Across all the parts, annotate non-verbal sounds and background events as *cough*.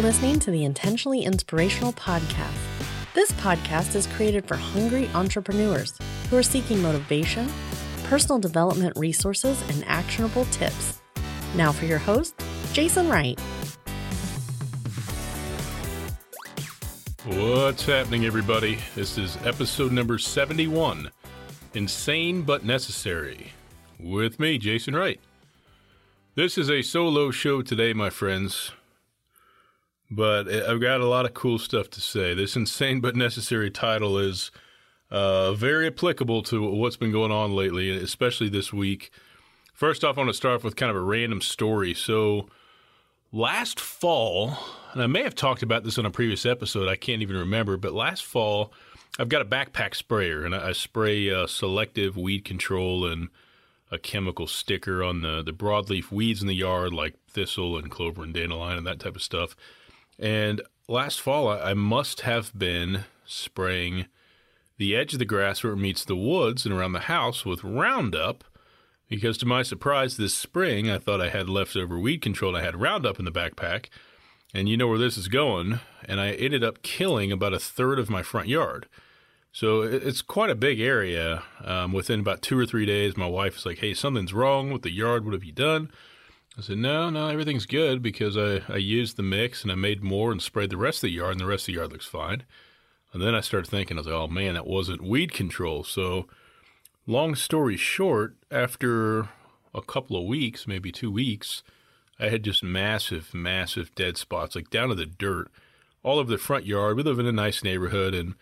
listening to the Intentionally Inspirational Podcast. This podcast is created for hungry entrepreneurs who are seeking motivation, personal development resources, and actionable tips. Now for your host, Jason Wright. What's happening, everybody? This is episode number 71 Insane but Necessary with me, Jason Wright. This is a solo show today, my friends, but I've got a lot of cool stuff to say. This insane but necessary title is uh, very applicable to what's been going on lately, especially this week. First off, I want to start off with kind of a random story. So, last fall, and I may have talked about this on a previous episode, I can't even remember, but last fall, I've got a backpack sprayer and I spray uh, selective weed control and a chemical sticker on the, the broadleaf weeds in the yard, like thistle and clover and dandelion and that type of stuff. And last fall, I, must have been spraying the edge of the grass where it meets the woods and around the house with Roundup because to my surprise this spring I thought I had leftover weed control and I had Roundup in the backpack. And you know where this is going. And I ended up killing about a third of my front yard. So it's quite a big area. Um, within about two or three days, my wife was like, "Hey, something's wrong with the yard. What have you done?" I said, "No, no, everything's good because I, I used the mix and I made more and sprayed the rest of the yard, and the rest of the yard looks fine." And then I started thinking, I was like, "Oh man, that wasn't weed control." So, long story short, after a couple of weeks, maybe two weeks, I had just massive, massive dead spots, like down to the dirt, all over the front yard. We live in a nice neighborhood and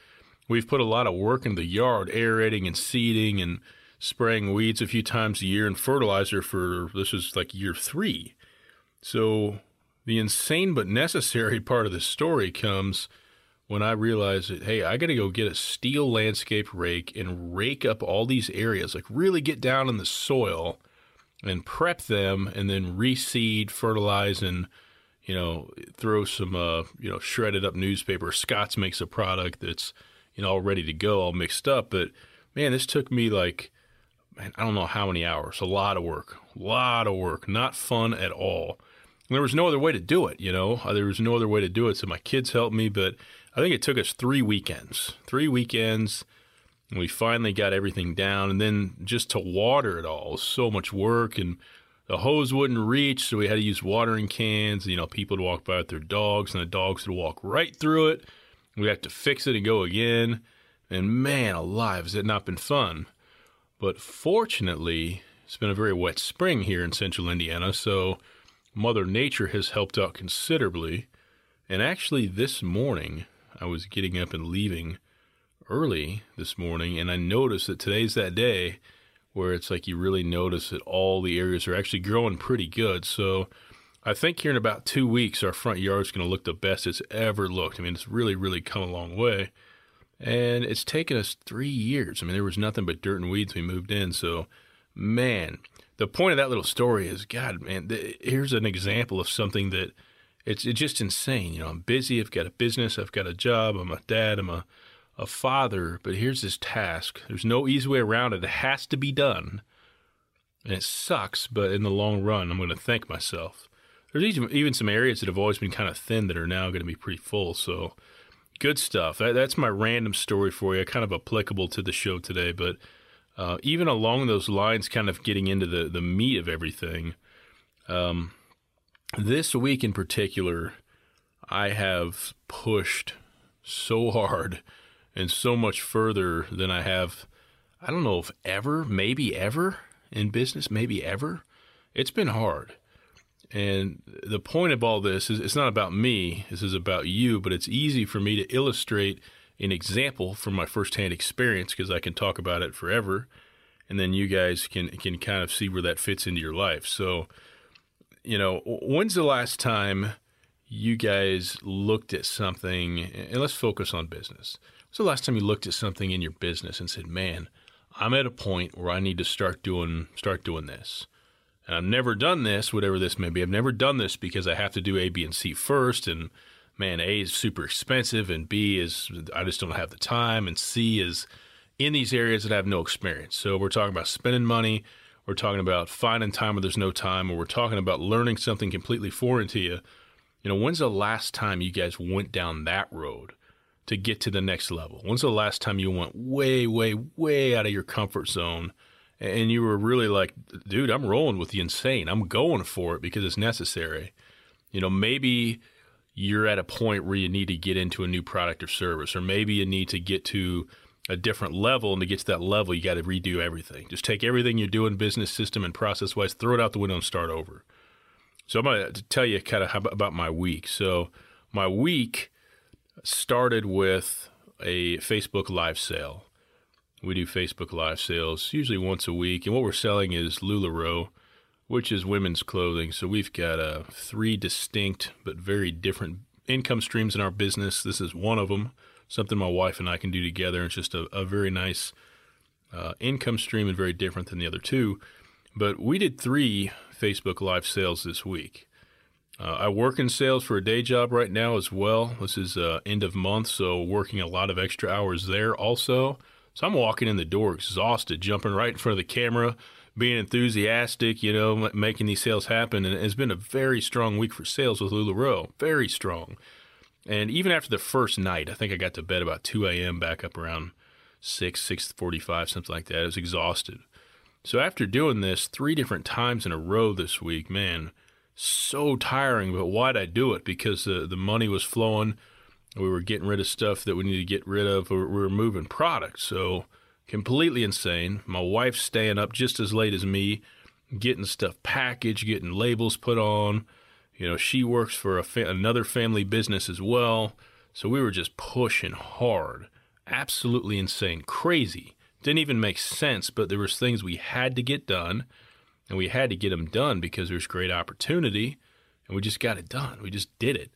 We've put a lot of work into the yard, aerating and seeding and spraying weeds a few times a year and fertilizer for this is like year three. So the insane but necessary *laughs* part of the story comes when I realized that, hey, I got to go get a steel landscape rake and rake up all these areas, like really get down in the soil and prep them and then reseed, fertilize, and you know, throw some, uh, you know, shredded up newspaper. Scotts makes a product that's you know, all ready to go, all mixed up. But man, this took me like, man, I don't know how many hours. A lot of work, a lot of work. Not fun at all. And there was no other way to do it, you know. Uh, there was no other way to do it. So my kids helped me, but I think it took us three weekends. Three weekends. And we finally got everything down. And then just to water it all, so much work. And the hose wouldn't reach, so we had to use watering cans. You know, people would walk by with their dogs, and the dogs would walk right through it. We have to fix it and go again. And man alive, has it not been fun? But fortunately, it's been a very wet spring here in central Indiana, so Mother Nature has helped out considerably. And actually, this morning, I was getting up and leaving early this morning, and I noticed that today's that day where it's like you really notice that all the areas are actually growing pretty good. So I think here in about two weeks, our front yard is going to look the best it's ever looked. I mean, it's really, really come a long way. And it's taken us three years. I mean, there was nothing but dirt and weeds we moved in. So, man, the point of that little story is God, man, th- here's an example of something that it's, it's just insane. You know, I'm busy, I've got a business, I've got a job, I'm a dad, I'm a, a father, but here's this task. There's no easy way around it. It has to be done. And it sucks, but in the long run, I'm going to thank myself there's even some areas that have always been kind of thin that are now going to be pretty full. So good stuff. That, that's my random story for you, kind of applicable to the show today. But uh, even along those lines, kind of getting into the, the meat of everything, um, this week in particular, I have pushed so hard and so much further than I have, I don't know if ever, maybe ever in business, maybe ever. It's been hard. And the point of all this is it's not about me, this is about you, but it's easy for me to illustrate an example from my firsthand experience because I can talk about it forever. And then you guys can can kind of see where that fits into your life. So, you know, when's the last time you guys looked at something and let's focus on business. When's the last time you looked at something in your business and said, "Man, I'm at a point where I need to start doing start doing this." And I've never done this, whatever this may be. I've never done this because I have to do A, B, and C first. And man, A is super expensive, and B is I just don't have the time, and C is in these areas that I have no experience. So we're talking about spending money. We're talking about finding time where there's no time, or we're talking about learning something completely foreign to you. You know, when's the last time you guys went down that road to get to the next level? When's the last time you went way, way, way out of your comfort zone and you were really like, dude, I'm rolling with the insane. I'm going for it because it's necessary. You know, maybe you're at a point where you need to get into a new product or service, or maybe you need to get to a different level. And to get to that level, you got to redo everything. Just take everything you're doing business system and process wise, throw it out the window and start over. So I'm going to tell you kind of about my week. So my week started with a Facebook live sale. We do Facebook live sales usually once a week, and what we're selling is LuLaRoe, which is women's clothing. So we've got uh, three distinct but very different income streams in our business. This is one of them, something my wife and I can do together. It's just a, a very nice uh, income stream and very different than the other two. But we did three Facebook Live sales this week. Uh, I work in sales for a day job right now as well. This is uh, end of month, so working a lot of extra hours there also. So I'm walking in the door exhausted, jumping right in front of the camera, being enthusiastic, you know, making these sales happen. And it's been a very strong week for sales with LuLaRoe, very strong. And even after the first night, I think I got to bed about 2 a.m. back up around 6, 6.45, something like that. I was exhausted. So after doing this three different times in a row this week, man, so tiring. But why'd I do it? Because the the money was flowing. We were getting rid of stuff that we needed to get rid of. We were moving products. So completely insane. My wife's staying up just as late as me, getting stuff packaged, getting labels put on. You know, she works for fa- another family business as well. So we were just pushing hard. Absolutely insane. Crazy didn't even make sense, but there was things we had to get done, and we had to get them done because there's great opportunity, and we just got it done. We just did it.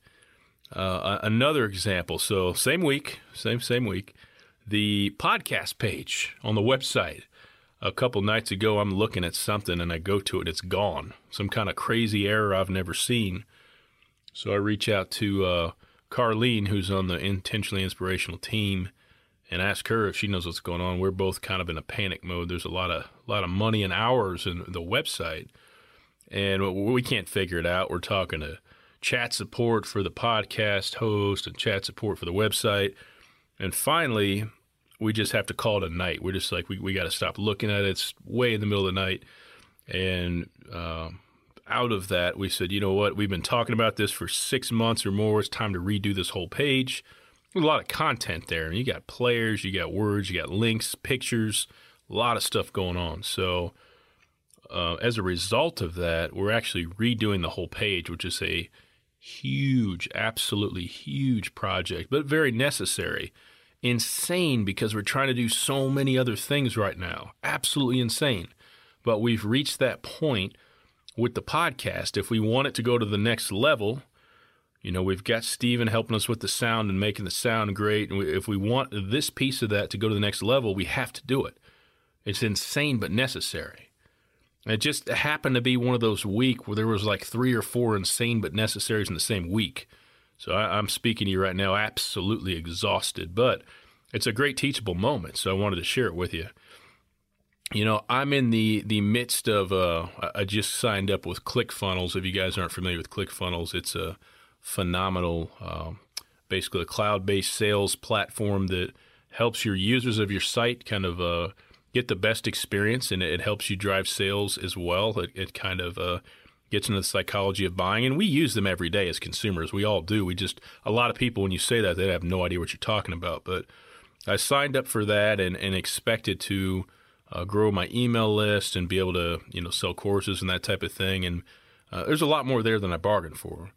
Uh, another example. So same week, same same week, the podcast page on the website. A couple nights ago, I'm looking at something and I go to it, it's gone. Some kind of crazy error I've never seen. So I reach out to uh, Carlene, who's on the intentionally inspirational team, and ask her if she knows what's going on. We're both kind of in a panic mode. There's a lot of a lot of money and hours in the website, and we can't figure it out. We're talking to chat support for the podcast host and chat support for the website, and finally, we just have to call it a night. We're just like we we got to stop looking at it. It's way in the middle of the night, and. Uh, out of that, we said, you know what? We've been talking about this for six months or more. It's time to redo this whole page a lot of content there. You got players, you got words, you got links, pictures, a lot of stuff going on. So, uh, as a result of that, we're actually redoing the whole page, which is a huge, absolutely huge project, but very necessary. Insane because we're trying to do so many other things right now. Absolutely insane. But we've reached that point with the podcast. If we want it to go to the next level, you know, we've got Steven helping us with the sound and making the sound great. And if we want this piece of that to go to the next level, we have to do it. It's insane, but necessary. It just happened to be one of those week where there was like three or four insane but necessaries in the same week. So I, am speaking to you right now, absolutely exhausted, but it's a great teachable moment. So I wanted to share it with you. You know, I'm in the the midst of. Uh, I just signed up with ClickFunnels. If you guys aren't familiar with ClickFunnels, it's a phenomenal, uh, basically a cloud based sales platform that helps your users of your site kind of uh, get the best experience and it, helps you drive sales as well. It, it kind of uh, gets into the psychology of buying, and we use them every day as consumers. We all do. We just, a lot of people, when you say that, they have no idea what you're talking about. But I signed up for that and, and expected to. Uh, grow my email list and be able to, you know, sell courses and that type of thing. And uh, there's a lot more there than I bargained for.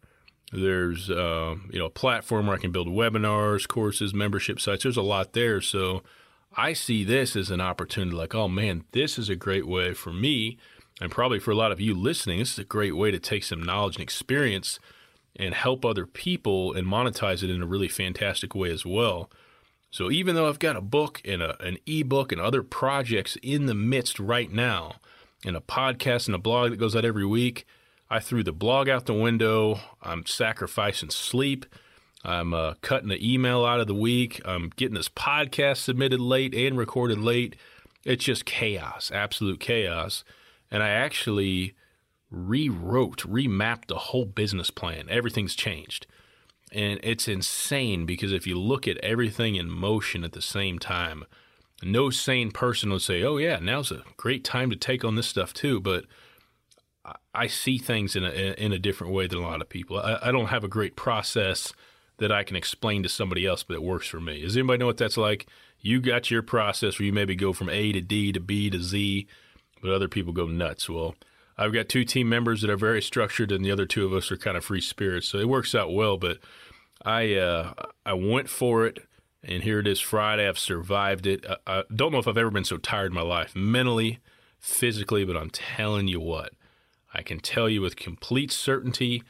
There's uh, you know a platform where I can build webinars, courses, membership sites. There's a lot there. So I see this as an opportunity. Like, oh man, this is a great way for me, and probably for a lot of you listening. This is a great way to take some knowledge and experience and help other people and monetize it in a really fantastic way as well. So even though I've got a book and a, an ebook and other projects in the midst right now, and a podcast and a blog that goes out every week, I threw the blog out the window. I'm sacrificing sleep. I'm uh, cutting the email out of the week. I'm getting this podcast submitted late and recorded late. It's just chaos, absolute chaos. And I actually rewrote, remapped the whole business plan. Everything's changed. And it's insane because if you look at everything in motion at the same time, no sane person would say, oh, yeah, now's a great time to take on this stuff too. But I see things in a, in a different way than a lot of people. I, I don't have a great process that I can explain to somebody else, but it works for me. Does anybody know what that's like? You got your process where you maybe go from A to D to B to Z, but other people go nuts. Well, I've got two team members that are very structured, and the other two of us are kind of free spirits, so it works out well. But I uh, I went for it, and here it is Friday. I've survived it. I, I don't know if I've ever been so tired in my life, mentally, physically, but I'm telling you what, I can tell you with complete certainty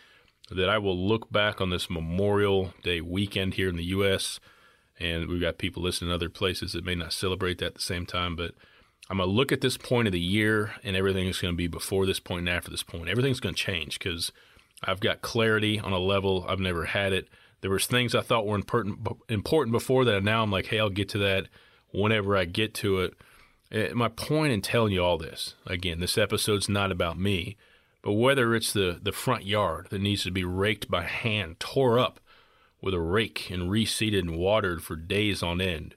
that I will look back on this Memorial Day weekend here in the U.S. And we've got people listening in other places that may not celebrate that at the same time, but I'm going to look at this point of the year and everything is going to be before this point and after this point. Everything's going to change because I've got clarity on a level I've never had it. There was things I thought were important, important before that. Now I'm like, hey, I'll get to that whenever I get to it. Eh, my point in telling you all this, again, this episode's not about me, but whether it's the, the front yard that needs to be raked by hand, tore up with a rake and reseeded and watered for days on end,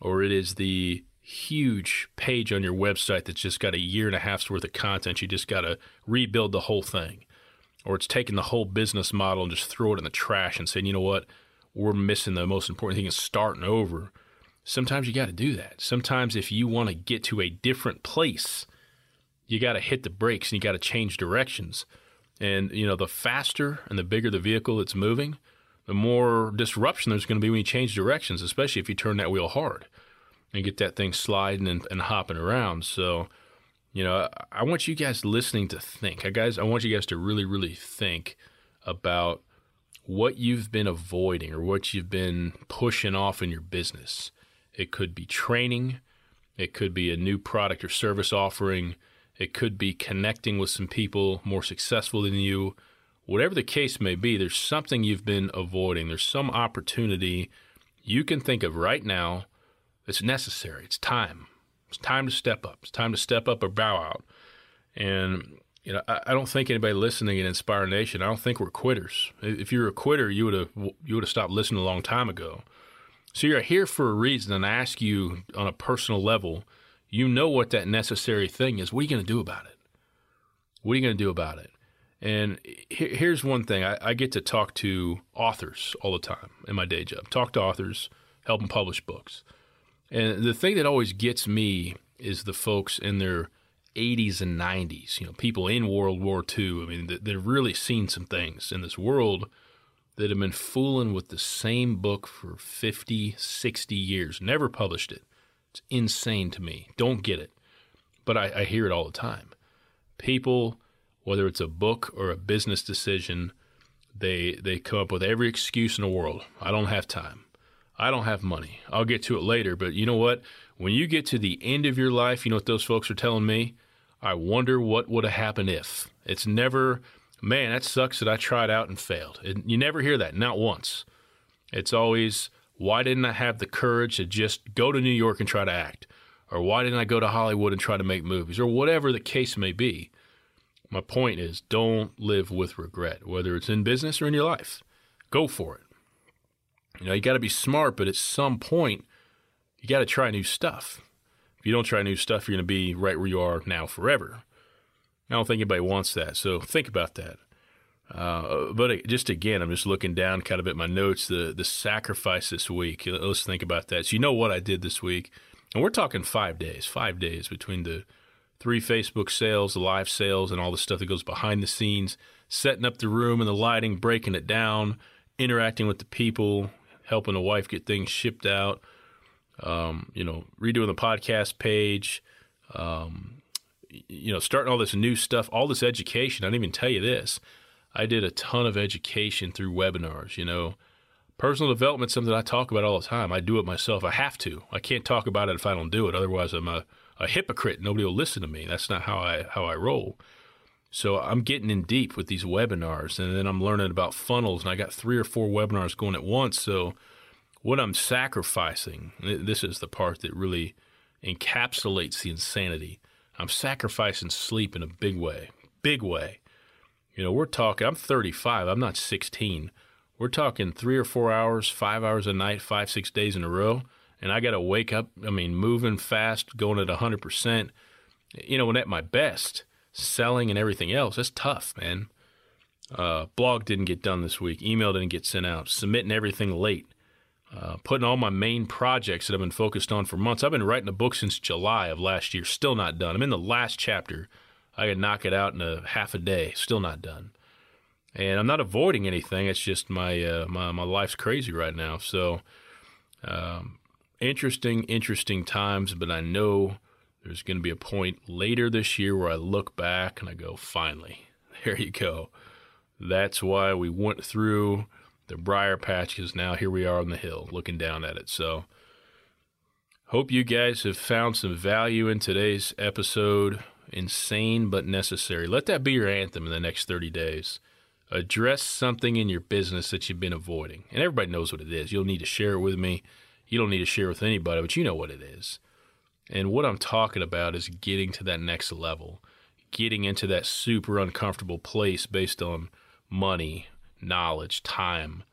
or it is the huge page on your website that's just got a year and a half's worth of content. You just got to rebuild the whole thing. Or it's taking the whole business model and just throw it in the trash and saying, you know what, we're missing the most important thing is starting over. Sometimes you got to do that. Sometimes if you want to get to a different place, you got to hit the brakes and you got to change directions. And, you know, the faster and the bigger the vehicle that's moving, the more disruption there's going to be when you change directions, especially if you turn that wheel hard and get that thing sliding and, and hopping around. So, you know, I, I want you guys listening to think. I guys, I want you guys to really, really think about what you've been avoiding or what you've been pushing off in your business. It could be training, it could be a new product or service offering, it could be connecting with some people more successful than you. Whatever the case may be, there's something you've been avoiding. There's some opportunity you can think of right now it's necessary. It's time. It's time to step up. It's time to step up or bow out. And you know, I, I don't think anybody listening in Inspire Nation. I don't think we're quitters. If you're a quitter, you would have you would have stopped listening a long time ago. So you're here for a reason, and I ask you on a personal level. You know what that necessary thing is. What are you going to do about it? What are you going to do about it? And here's one thing I, I, get to talk to authors all the time in my day job. Talk to authors, help them publish books. And the thing that always gets me is the folks in their 80s and 90s, you know, people in World War II. I mean, they've really seen some things in this world that have been fooling with the same book for 50, 60 years, never published it. It's insane to me. Don't get it. But I, I hear it all the time. People, whether it's a book or a business decision, they they come up with every excuse in the world. I don't have time. I don't have money. I'll get to it later. But you know what? When you get to the end of your life, you know what those folks are telling me? I wonder what would have happened if. It's never, man, that sucks that I tried out and failed. you never hear that, not once. It's always, why didn't I have the courage to just go to New York and try to act? Or why didn't I go to Hollywood and try to make movies? Or whatever the case may be. My point is, don't live with regret, whether it's in business or in your life. Go for it. You know, you got to be smart, but at some point, you got to try new stuff. If you don't try new stuff, you're going to be right where you are now forever. I don't think anybody wants that. So think about that. Uh, but just again, I'm just looking down kind of at my notes, the, the sacrifice this week. Let's think about that. So, you know what I did this week? And we're talking five days, five days between the three Facebook sales, the live sales, and all the stuff that goes behind the scenes, setting up the room and the lighting, breaking it down, interacting with the people, helping the wife get things shipped out, um, you know, redoing the podcast page, um, you know, starting all this new stuff, all this education. I didn't even tell you this. I did a ton of education through webinars, you know. Personal development something I talk about all the time. I do it myself. I have to. I can't talk about it if I don't do it. Otherwise, I'm a, a hypocrite. Nobody will listen to me. That's not how I how I roll. So I'm getting in deep with these webinars and then I'm learning about funnels and I got three or four webinars going at once. So what I'm sacrificing, this is the part that really encapsulates the insanity. I'm sacrificing sleep in a big way, big way. You know, we're talking, I'm 35, I'm not 16. We're talking three or four hours, five hours a night, five, six days in a row. And I got to wake up, I mean, moving fast, going at 100%. You know, when at my best, selling and everything else, that's tough, man. Uh, blog didn't get done this week. Email didn't get sent out. Submitting everything late. Uh, putting all my main projects that I've been focused on for months. I've been writing a book since July of last year, still not done. I'm in the last chapter. I could knock it out in a half a day, still not done. And I'm not avoiding anything. It's just my uh, my my life's crazy right now. So, um, interesting, interesting times. But I know there's going to be a point later this year where I look back and I go, finally, *laughs* there you go. That's why we went through the briar patch because now here we are on the hill looking down at it. So, hope you guys have found some value in today's episode. Insane but necessary. Let that be your anthem in the next 30 days. Address something in your business that you've been avoiding. And everybody knows what it is. You'll need to share it with me. You don't need to share it with anybody, but you know what it is. And what I'm talking about is getting to that next level, getting into that super uncomfortable place based on money, knowledge, time,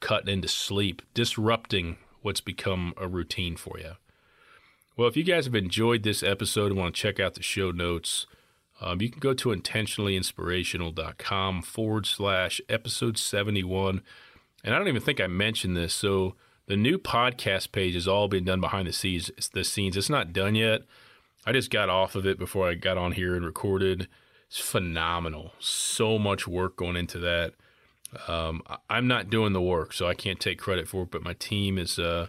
cutting into sleep, disrupting what's become a routine for you. Well, if you guys have enjoyed this episode and want to check out the show notes, um, you can go to intentionallyinspirational.com forward slash episode 71. And I don't even think I mentioned this. So the new podcast page is all being done behind the scenes. The scenes. It's not done yet. I just got off of it before I got on here and recorded. It's phenomenal. So much work going into that. Um, I'm not doing the work, so I can't take credit for it. But my team is uh,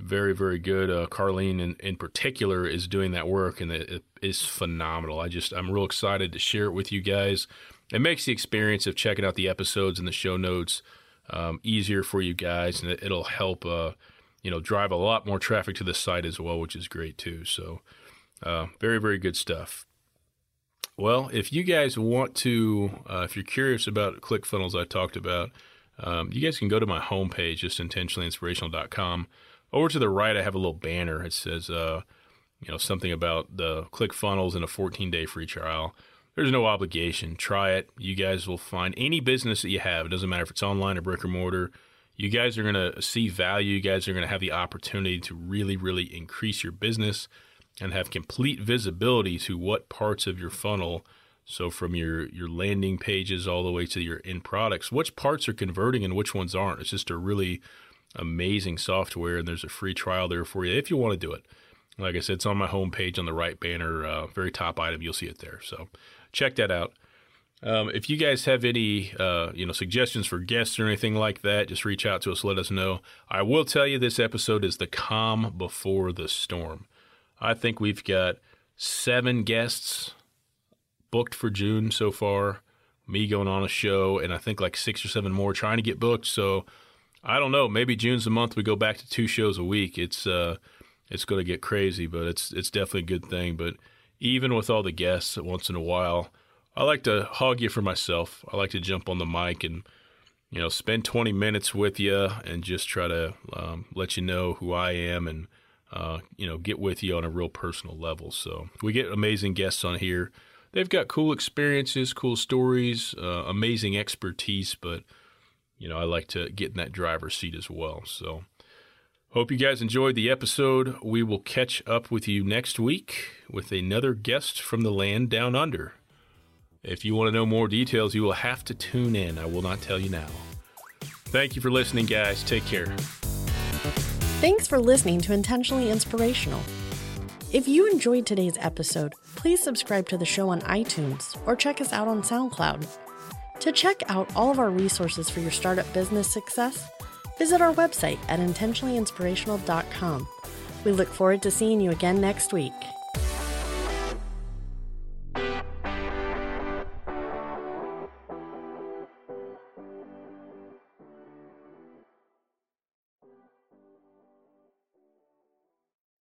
very, very good. Uh, Carlene, in, in particular, is doing that work, and it, it is phenomenal. I just I'm real excited to share it with you guys. It makes the experience of checking out the episodes and the show notes um, easier for you guys, and it, will help uh, you know drive a lot more traffic to the site as well, which is great too. So, uh, very, very good stuff. Well, if you guys want to, uh, if you're curious about ClickFunnels I talked about, um, you guys can go to my homepage, just intentionallyinspirational.com. Over to the right, I have a little banner. It says, uh, you know, something about the ClickFunnels and a 14 day free trial. There's no obligation. Try it. You guys will find any business that you have. It doesn't matter if it's online or brick or mortar. You guys are going to see value. You guys are going to have the opportunity to really, really increase your business and have complete visibility to what parts of your funnel so from your your landing pages all the way to your end products which parts are converting and which ones aren't it's just a really amazing software and there's a free trial there for you if you want to do it like i said it's on my homepage on the right banner uh, very top item you'll see it there so check that out um, if you guys have any uh, you know suggestions for guests or anything like that just reach out to us let us know i will tell you this episode is the calm before the storm I think we've got seven guests booked for June so far. Me going on a show, and I think like six or seven more trying to get booked. So I don't know. Maybe June's the month we go back to two shows a week. It's uh, it's going to get crazy, but it's it's definitely a good thing. But even with all the guests, once in a while, I like to hog you for myself. I like to jump on the mic and you know spend 20 minutes with you and just try to um, let you know who I am and uh, you know, get with you on a real personal level. So we get amazing guests on here. They've got cool experiences, cool stories, uh, amazing expertise, but you know, I like to get in that driver's seat as well. So hope you guys enjoyed the episode. We will catch up with you next week with another guest from the land down under. If you want to know more details, you will have to tune in. I will not tell you now. Thank you for listening, guys. Take care. Thanks for listening to Intentionally Inspirational. If you enjoyed today's episode, please subscribe to the show on iTunes or check us out on SoundCloud. To check out all of our resources for your startup business success, visit our website at intentionallyinspirational.com. We look forward to seeing you again next week.